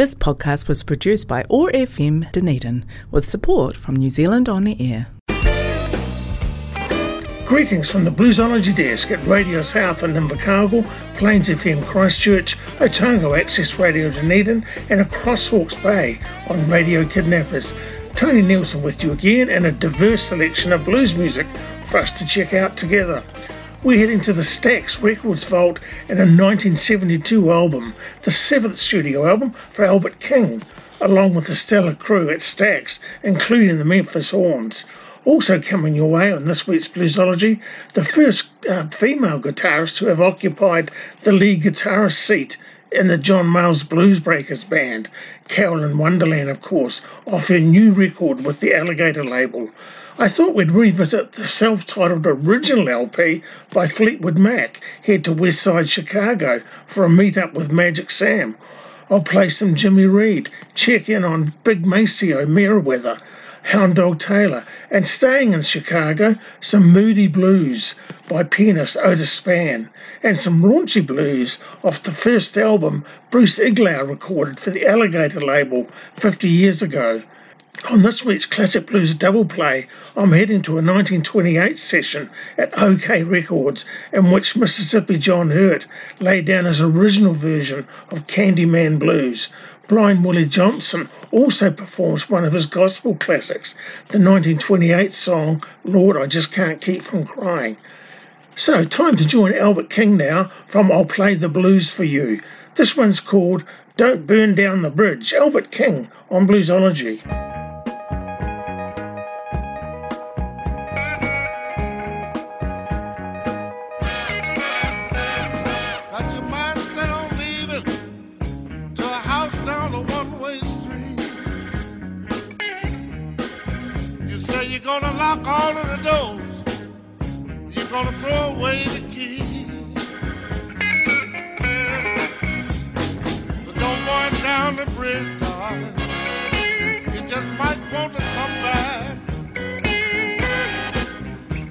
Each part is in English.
This podcast was produced by OAR FM Dunedin with support from New Zealand On the Air. Greetings from the Bluesology desk at Radio South in Invercargill, Plains FM Christchurch, Otago Access Radio Dunedin, and across Hawke's Bay on Radio Kidnappers. Tony Nielsen with you again and a diverse selection of blues music for us to check out together. We're heading to the Stax Records vault and a 1972 album, the seventh studio album for Albert King, along with the stellar crew at Stax, including the Memphis Horns. Also coming your way on this week's Bluesology, the first uh, female guitarist to have occupied the lead guitarist seat in the John Mayall's Blues Breakers band, Carolyn Wonderland, of course, off her new record with the Alligator label. I thought we'd revisit the self titled original LP by Fleetwood Mac, head to West Side Chicago for a meet up with Magic Sam. I'll play some Jimmy Reed, check in on Big Maceo Merriweather, Hound Dog Taylor, and staying in Chicago, some moody blues by pianist Otis Spann, and some raunchy blues off the first album Bruce Iglauer recorded for the Alligator label 50 years ago. On this week's Classic Blues double play, I'm heading to a 1928 session at OKeh Records in which Mississippi John Hurt laid down his original version of Candyman Blues. Blind Willie Johnson also performs one of his gospel classics, the 1928 song Lord I Just Can't Keep From Crying. So, time to join Albert King now from I'll Play the Blues for You. This one's called Don't Burn Down the Bridge. Albert King on Bluesology. Got your mindset on leaving To a house down the one-way street. You say you're gonna lock all of the doors. Gonna throw away the key. But don't burn down the bridge, darling. You just might want to come back.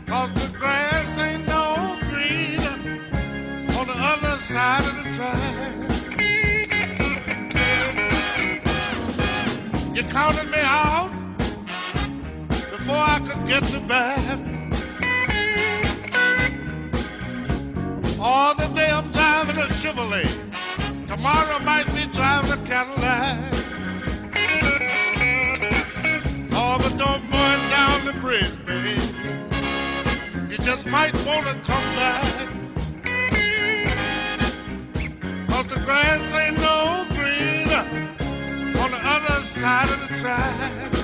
Cause the grass ain't no greener on the other side of the track. You counted me out before I could get to bed. All the day I'm driving a Chevrolet. Tomorrow might be driving a Cadillac. Oh, but don't burn down the bridge, baby. You just might want to come back. Cause the grass ain't no green on the other side of the track.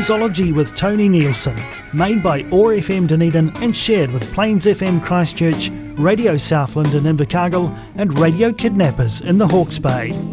Bluesology with Tony Nielsen, made by OAR FM Dunedin and shared with Plains FM Christchurch, Radio Southland in Invercargill, and Radio Kidnappers in the Hawke's Bay.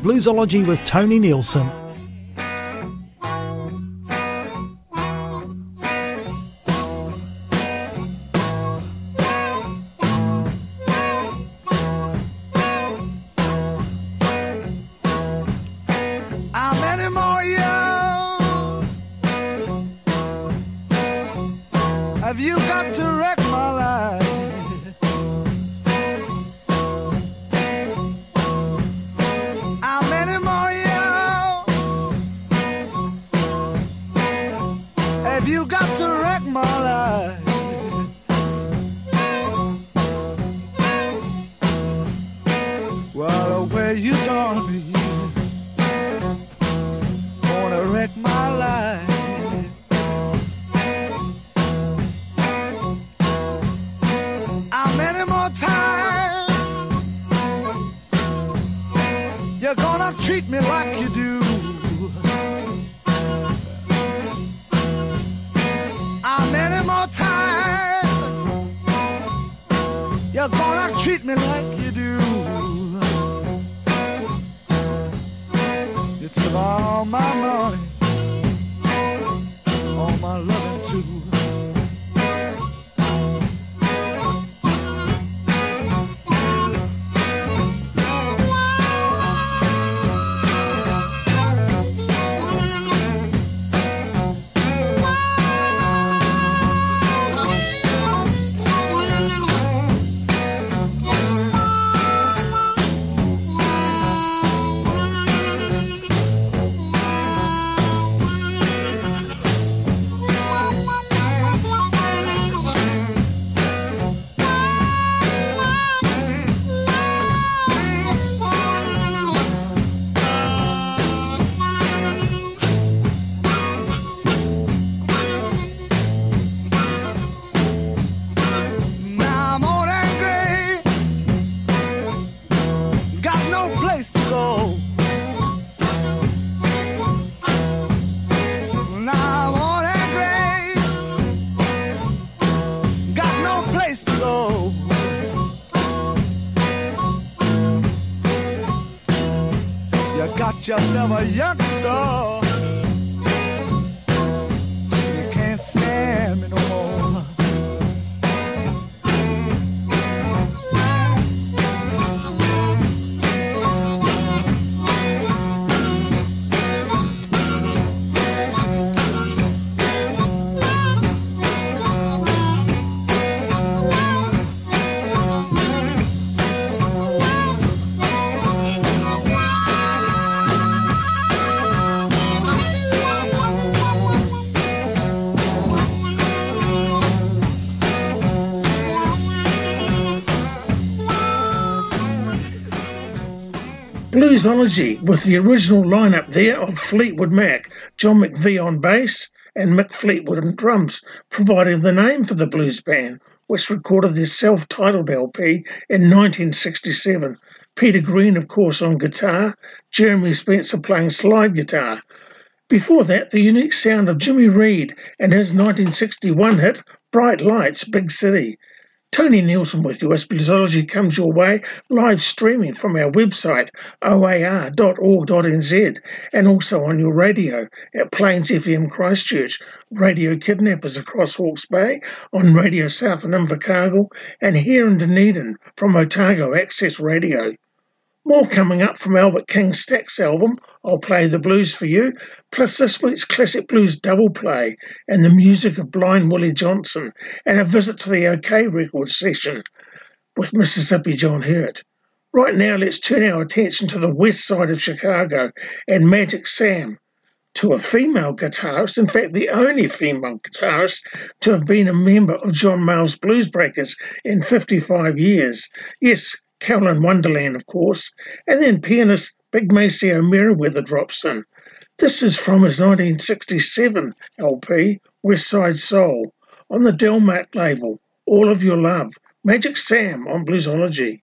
Bluesology with Tony Nielsen. Get yourself Bluesology with the original lineup there of Fleetwood Mac, John McVie on bass, and Mick Fleetwood on drums, providing the name for the blues band, which recorded their self titled LP in 1967. Peter Green, of course, on guitar, Jeremy Spencer playing slide guitar. Before that, the unique sound of Jimmy Reed and his 1961 hit, Bright Lights, Big City. Tony Nielsen with US Bluesology comes your way live streaming from our website oar.org.nz and also on your radio at Plains FM Christchurch, Radio Kidnappers across Hawke's Bay, on Radio South in Invercargill, and here in Dunedin from Otago Access Radio. More coming up from Albert King's Stax album, I'll Play the Blues for You, plus this week's Classic Blues double play and the music of Blind Willie Johnson, and a visit to the OKeh record session with Mississippi John Hurt. Right now, let's turn our attention to the west side of Chicago and Magic Sam, to a female guitarist, in fact, the only female guitarist to have been a member of John Mayall's Blues Breakers in 55 years. Yes, Carolyn Wonderland, of course, and then pianist Big Maceo Merriweather drops in. This is from his 1967 LP, West Side Soul, on the Delmark label, All of Your Love, Magic Sam on Bluesology.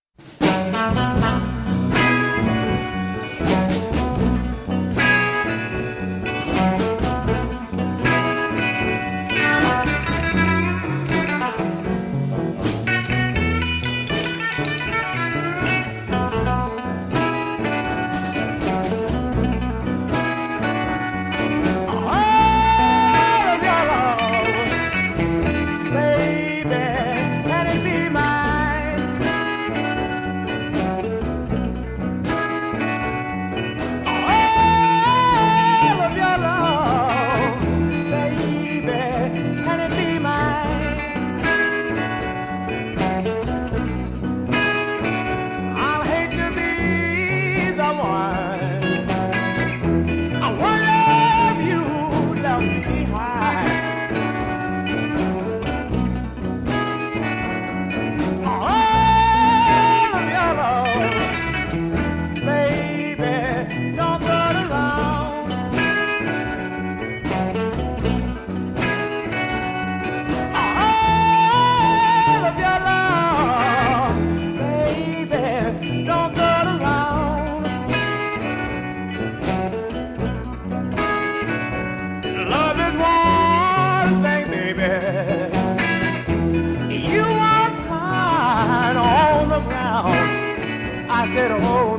Way. Come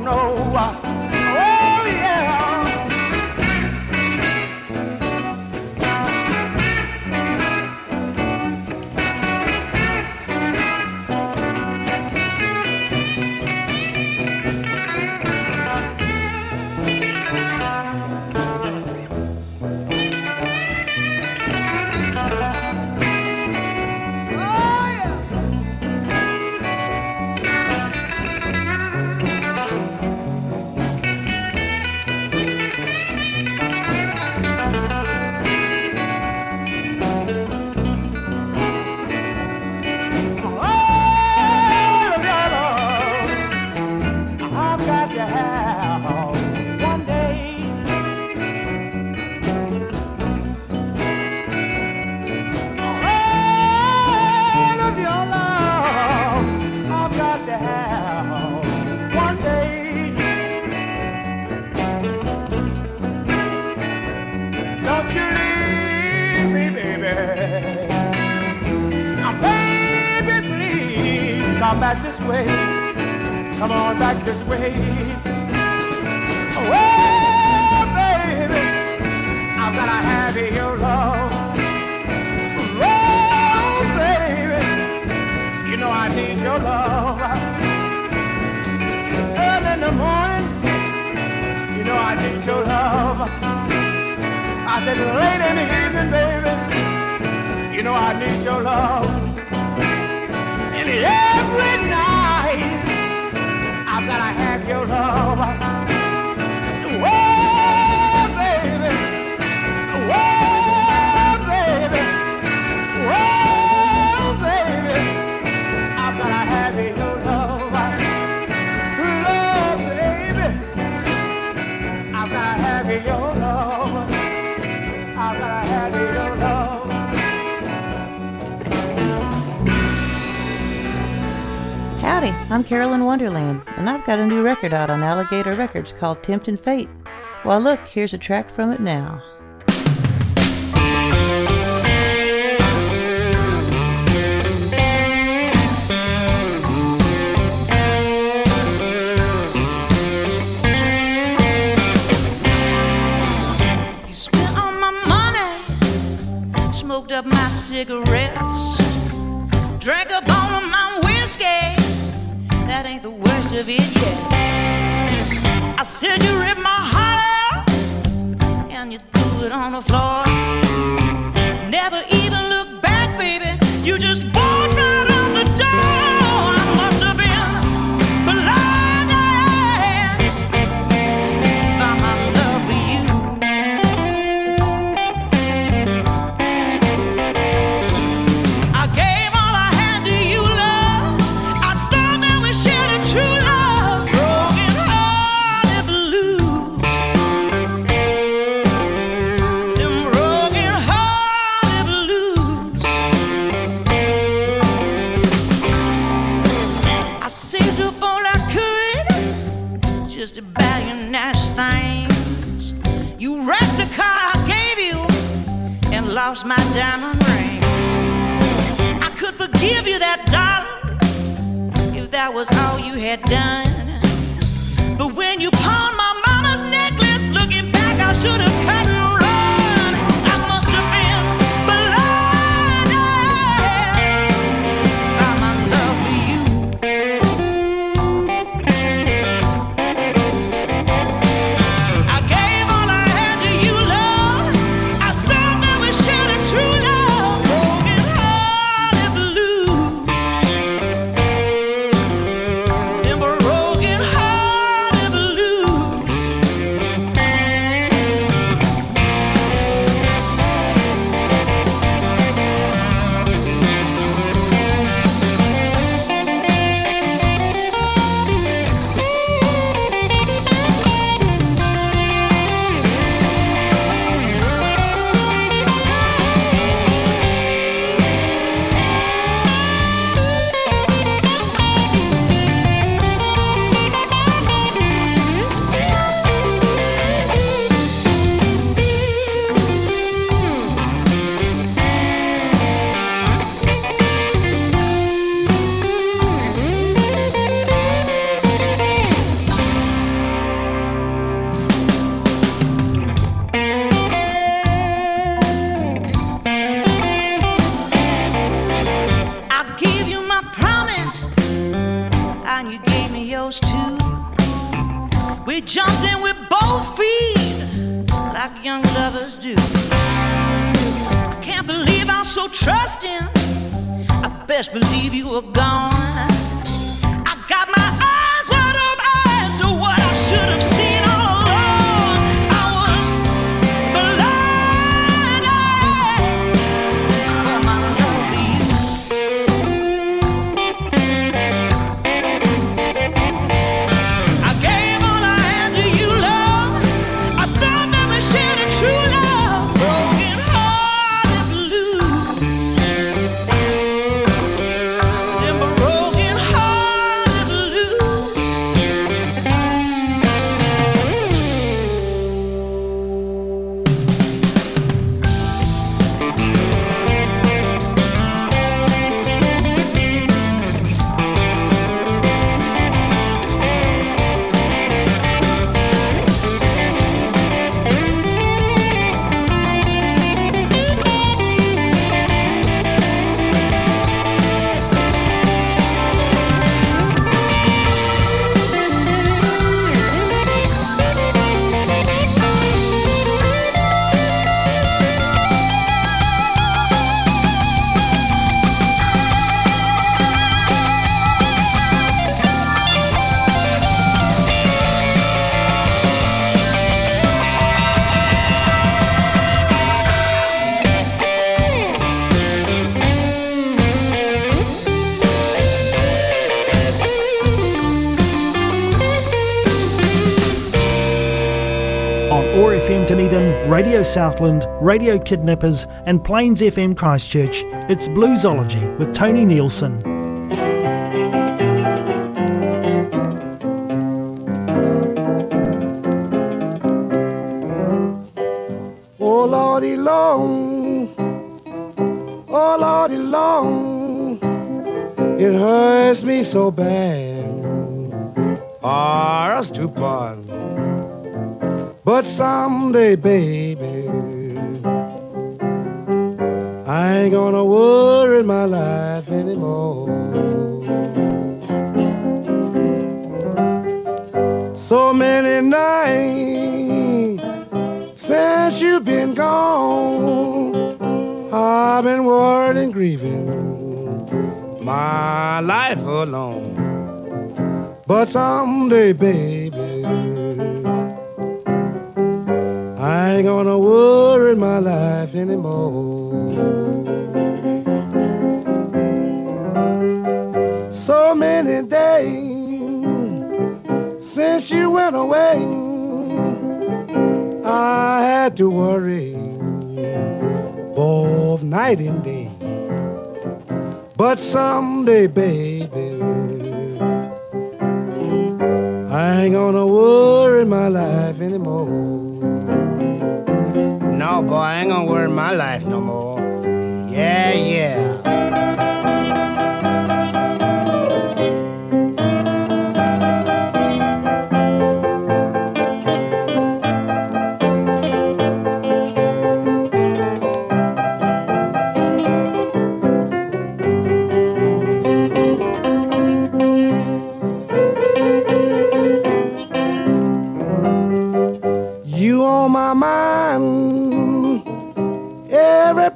I late in the evening, baby, you know I need your love. And every night, I've gotta have your love. I'm Carolyn Wonderland, and I've got a new record out on Alligator Records called Tempting Fate. Well, look, here's a track from it now. You spent all my money, smoked up my cigarettes, drank up all of my whiskey. That ain't the worst of it yet. I said you ripped my heart out and you threw it on the floor. Never even looked back, baby. You just walked out the door. Lost my diamond ring. I could forgive you that, darling, if that was all you had done. But when you Southland, Radio Kidnappers, and Plains FM Christchurch. It's Bluesology with Tony Nielsen. Oh Lordy long, oh Lordy long, it hurts me so bad. Ah, us to part. But someday, baby, I ain't gonna worry my life anymore. So many nights since you've been gone, I've been worried and grieving my life alone. But someday, baby, I ain't gonna worry my life anymore. So many days since you went away, I had to worry both night and day. But someday, baby, I ain't gonna worry my life anymore. No, boy, I ain't gonna worry my life no more. Yeah, yeah.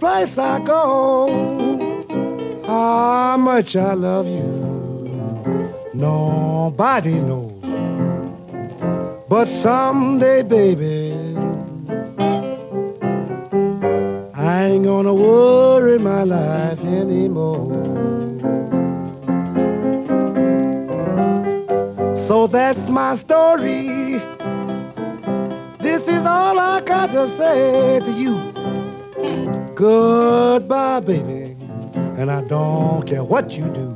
Place I go. How much I love you, nobody knows. But someday, baby, I ain't gonna worry my life anymore. So that's my story. This is all I got to say to you. Goodbye, baby, and I don't care what you do.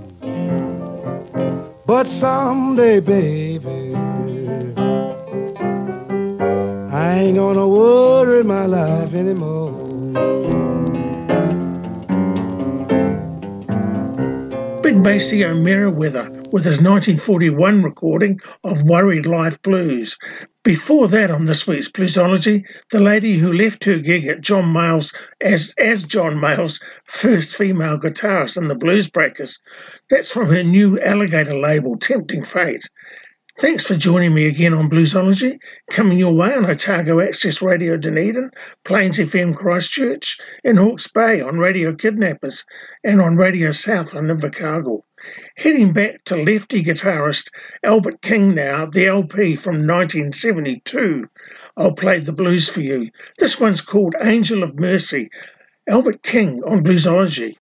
But someday, baby, I ain't gonna worry my life anymore. Big Maceo Merriweather with his 1941 recording of Worried Life Blues. Before that, on this week's Bluesology, the lady who left her gig at John Mayall's as, as John Mayall's first female guitarist in the Blues Breakers. That's from her new Alligator label, Tempting Fate. Thanks for joining me again on Bluesology, coming your way on Otago Access Radio Dunedin, Plains FM Christchurch, in Hawke's Bay on Radio Kidnappers, and on Radio Southland in Invercargill. Heading back to lefty guitarist Albert King now, the LP from 1972. I'll play the blues for you. This one's called Angel of Mercy. Albert King on Bluesology.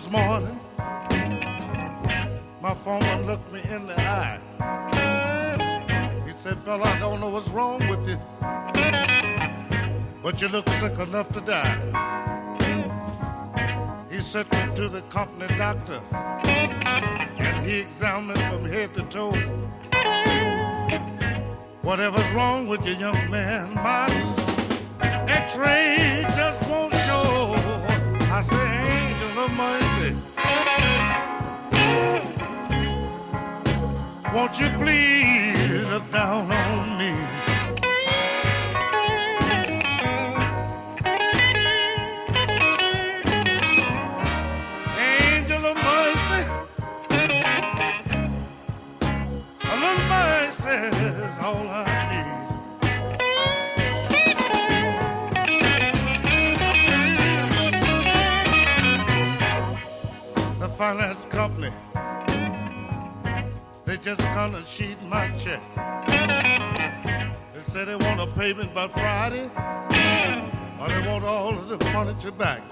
This morning. My foreman looked me in the eye. He said, fella, I don't know what's wrong with you, but you look sick enough to die. He sent me to the company doctor, and he examined from head to toe. Whatever's wrong with you, young man, my x-ray just won't show. I say, mercy. Won't you please look down on me? Angel of mercy. A little mercy is all I finance company. They just gonna sheet my check. They say they want a payment by Friday, or they want all of the furniture back.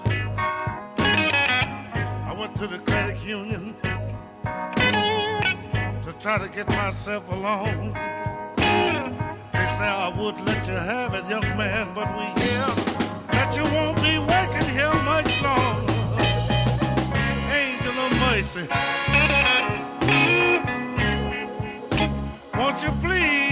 I went to the credit union to try to get myself a loan. They say I would let you have it, young man, but we hear that you won't be working here much longer. Won't you please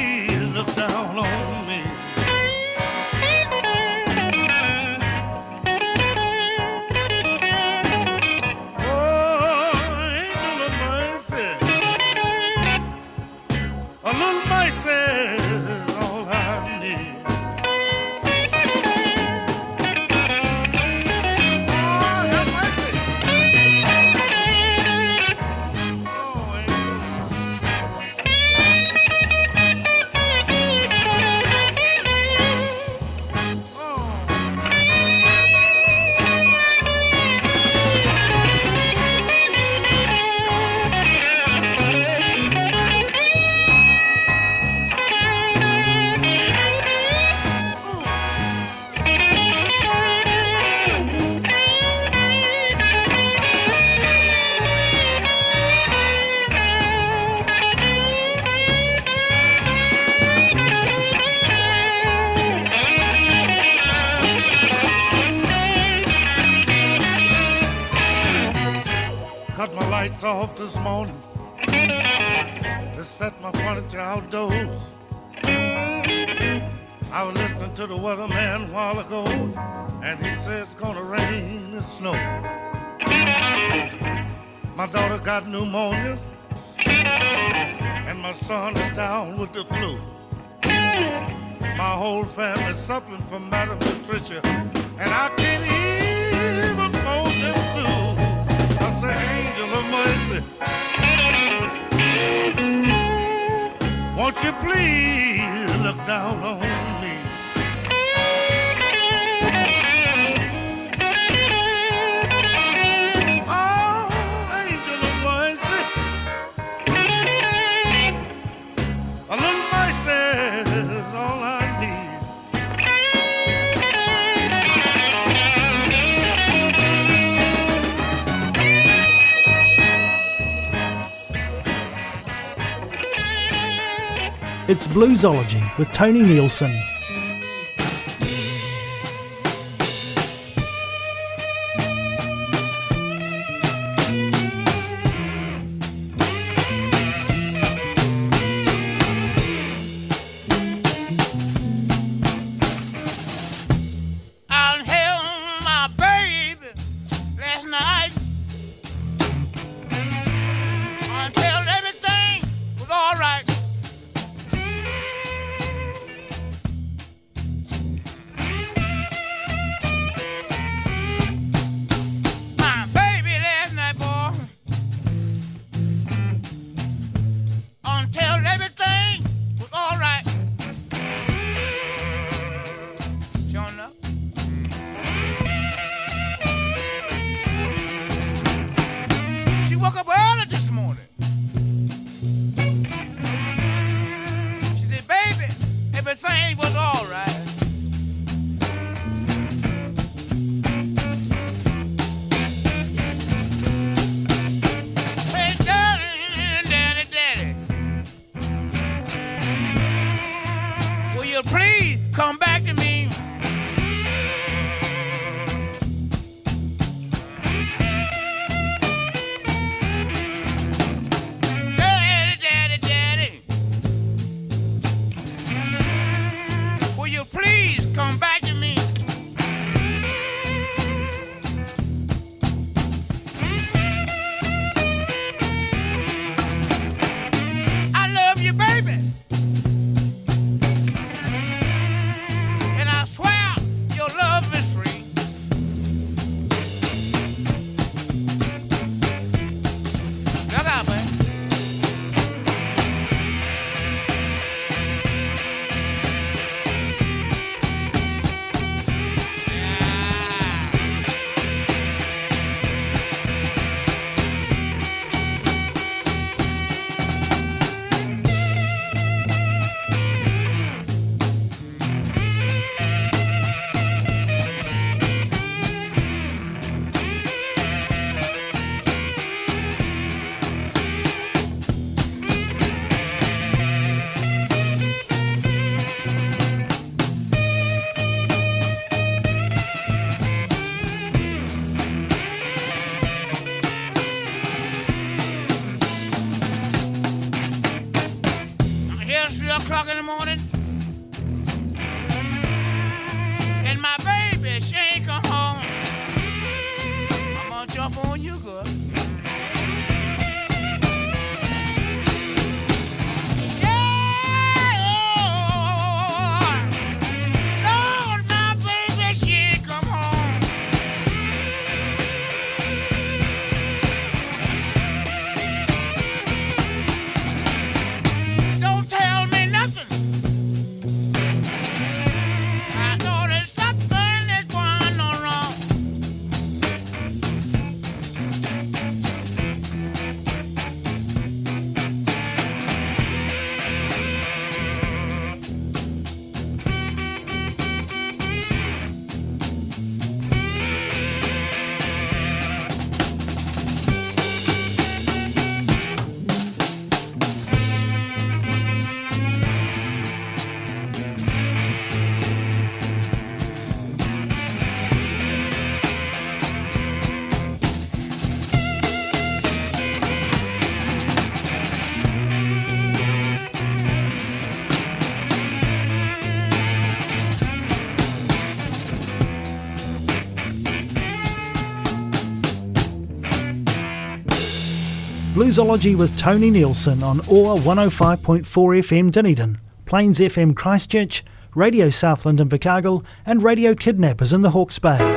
this morning. Just set my furniture outdoors. I was listening to the weatherman a while ago, and he says it's gonna rain and snow. My daughter got pneumonia, and my son is down with the flu. My whole family's suffering from malnutrition, and I can't even phone them soon. Mercy, won't you please look down on me? It's Bluesology with Tony Nielsen. Bluesology with Tony Nielsen on OAR 105.4 FM Dunedin, Plains FM Christchurch, Radio Southland in Invercargill, and Radio Kidnappers in the Hawke's Bay.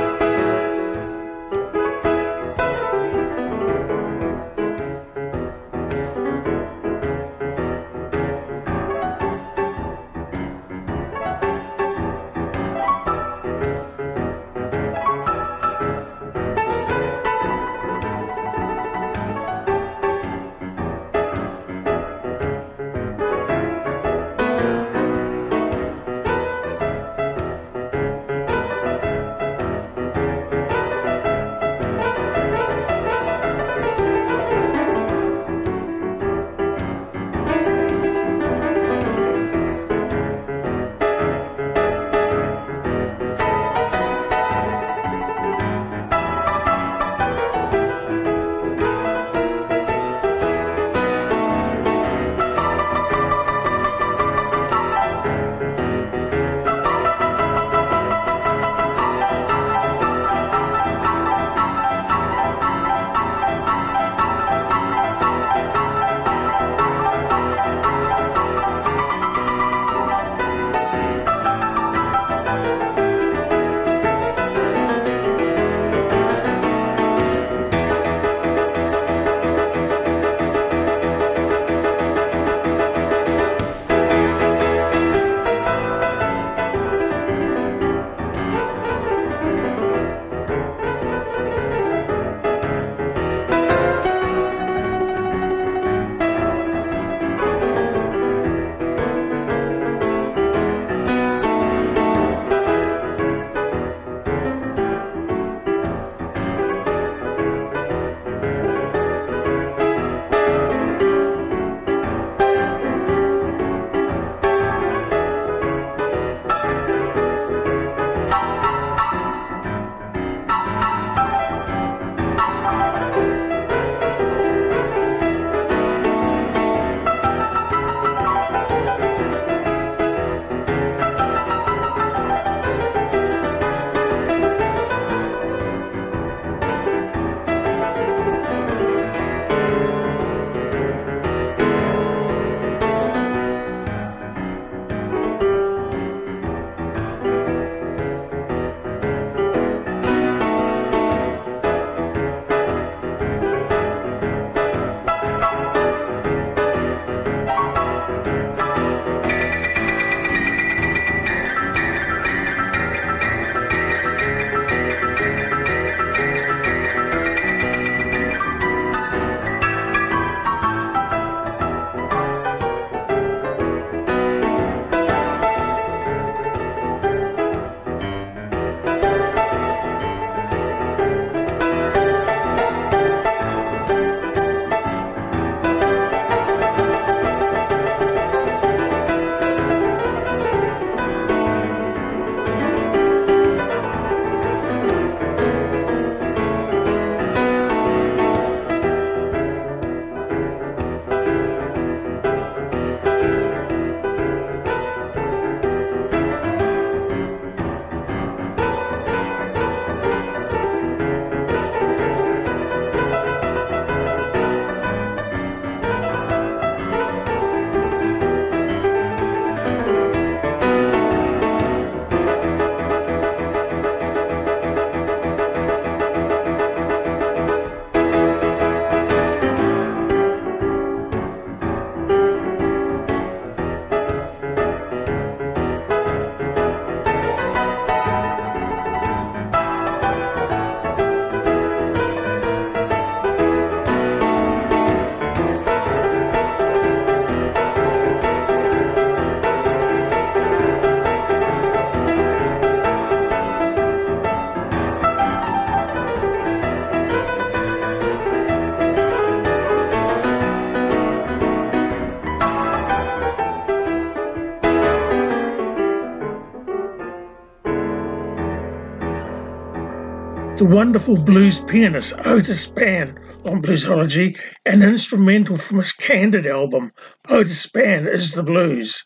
The wonderful blues pianist Otis Spann on Bluesology, an instrumental from his Candid album, Otis Spann is the Blues.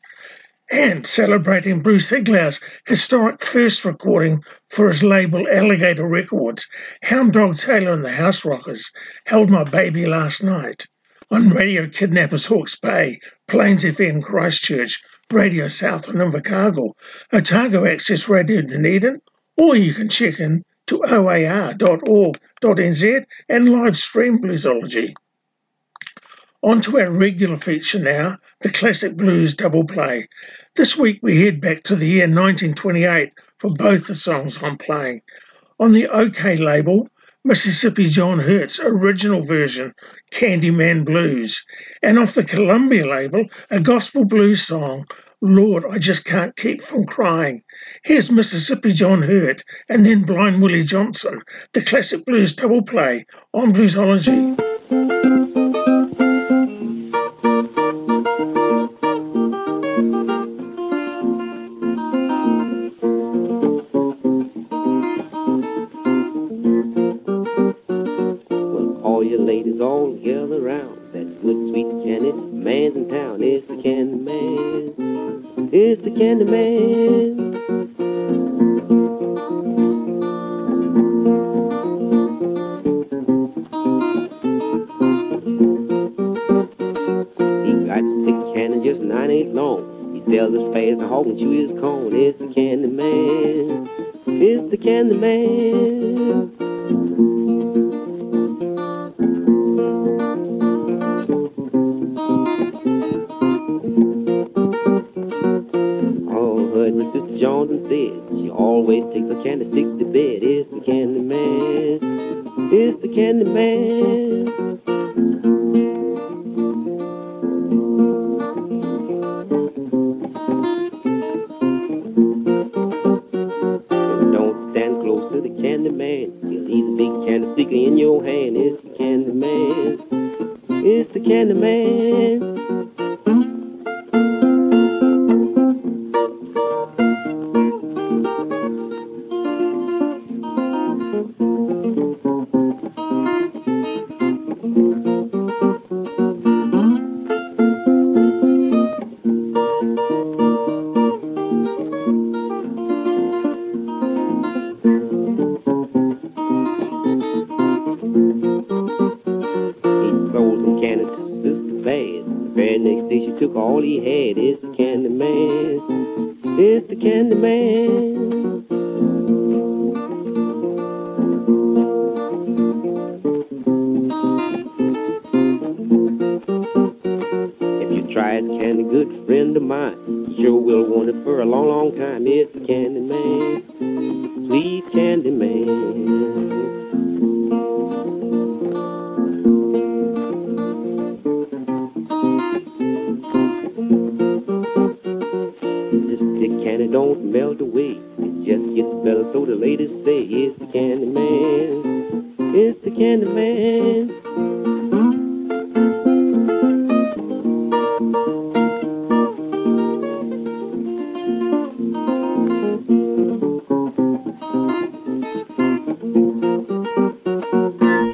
And celebrating Bruce Iglauer's historic first recording for his label Alligator Records, Hound Dog Taylor and the House Rockers held my baby last night on Radio Kidnappers Hawke's Bay, Plains FM Christchurch, Radio South in Invercargill, Otago Access Radio Dunedin, or you can check in to oar.org.nz and live stream Bluesology. On to our regular feature now, the Classic Blues Double Play. This week we head back to the year 1928 for both the songs I'm playing. On the OKeh label, Mississippi John Hurt's original version, Candyman Blues, and off the Columbia label, a gospel blues song, Lord, I Just Can't Keep From Crying. Here's Mississippi John Hurt and then Blind Willie Johnson, the classic blues double play on Bluesology. in the man.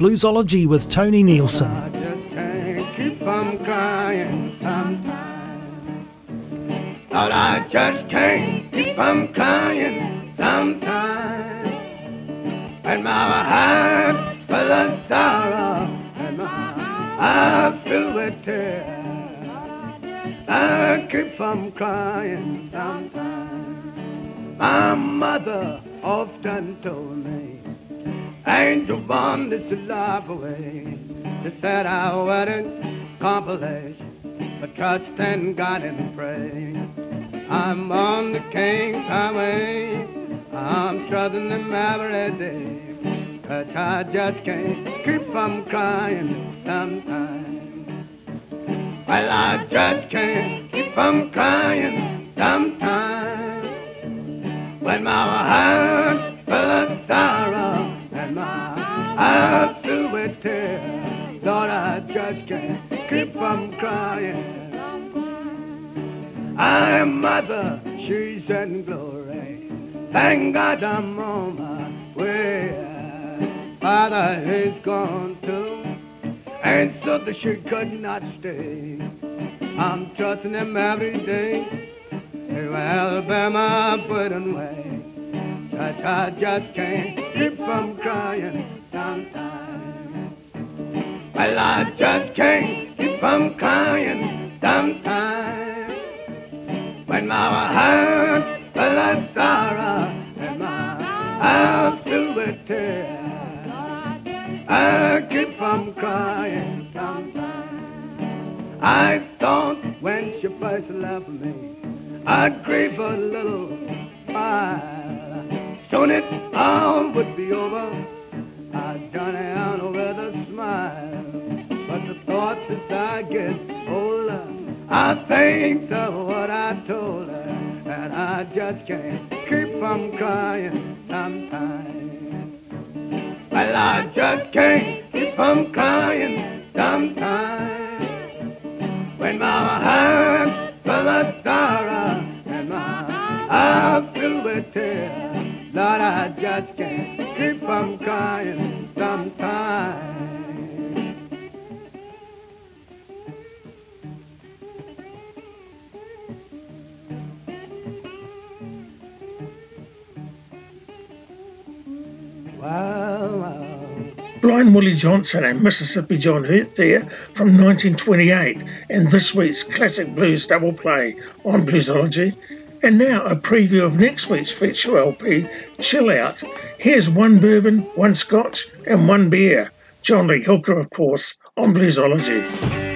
Bluesology with Tony Nielsen. But I just can't keep from crying sometimes. And my heart full of sorrow, and my eyes filled with tears. I keep from crying sometimes. My mother often told me Angel born this life away. They said I wouldn't accomplish, but trust in God and pray. I'm on the King's highway. I'm trusting Him every day. Cause I just can't keep from crying sometimes. Well, I just can't keep from crying sometimes. When my heart's full of sorrow eyes filled with tears. Lord, I just can't keep from crying. I'm mother, she's in glory. Thank God I'm on my way. father is gone too, and so the she could not stay. I'm trusting him every day. To Alabama, putting way. But I just can't keep from crying sometimes. Well, I just can't keep from crying sometimes. When my heart full of sorrow and my eyes filled with tears. I keep from crying sometimes. I thought when she first left me, I'd grieve a little while. Soon it all would be over. Turn down with a smile. But the thoughts as I get older, I think of what I told her, and I just can't keep from crying sometimes. Well, I just can't keep from crying sometimes. When my heart's full of sorrow and my eyes filled with tears, Lord, I just can't keep from crying sometimes. Blind Willie Johnson and Mississippi John Hurt there from 1928 and this week's classic blues double play on Bluesology. And now a preview of next week's feature LP, Chill Out. Here's one bourbon, one scotch, and one beer. John Lee Hooker, of course, on Bluesology.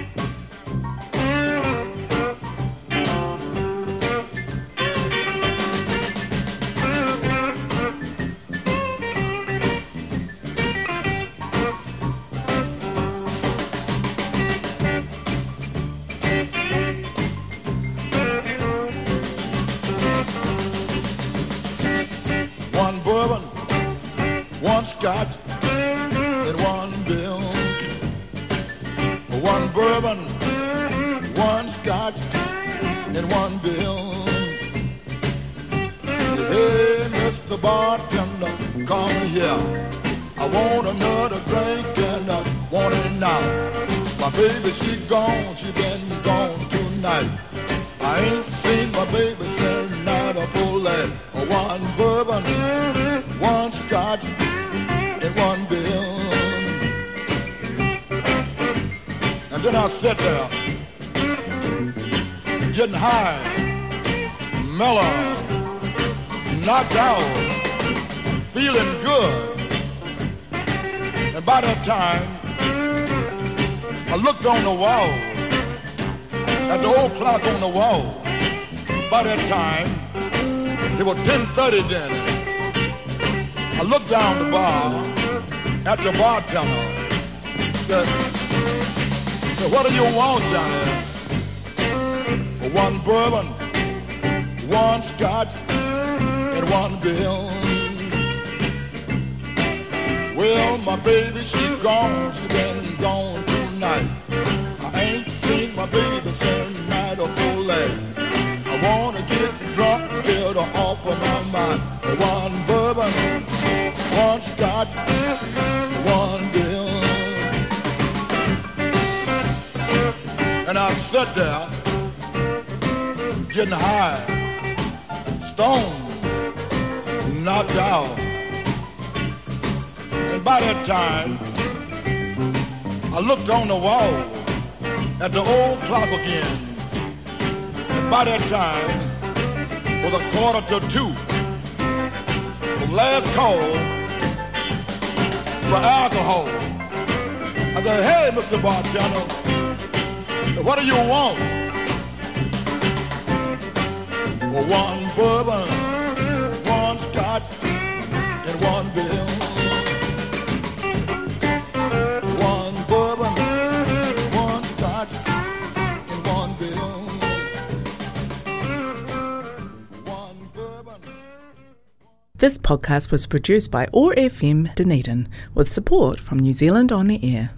Bartender. Said, said, what do you want, Johnny? One bourbon, one scotch, and one bill. Well, my baby, she gone, she been gone tonight. I ain't seen my baby since night of full life. I wanna get drunk, get her off of my mind. One bourbon, one scotch, Sat there, getting high, stoned, knocked out. And by that time, I looked on the wall at the old clock again. And by that time, was a quarter to two. The last call for alcohol. I said, hey, Mr. Bartender, what do you want? One bourbon, one scotch, and one bill. One bourbon, one scotch, and one bill. One bourbon. This podcast was produced by OAR FM Dunedin with support from New Zealand On the Air.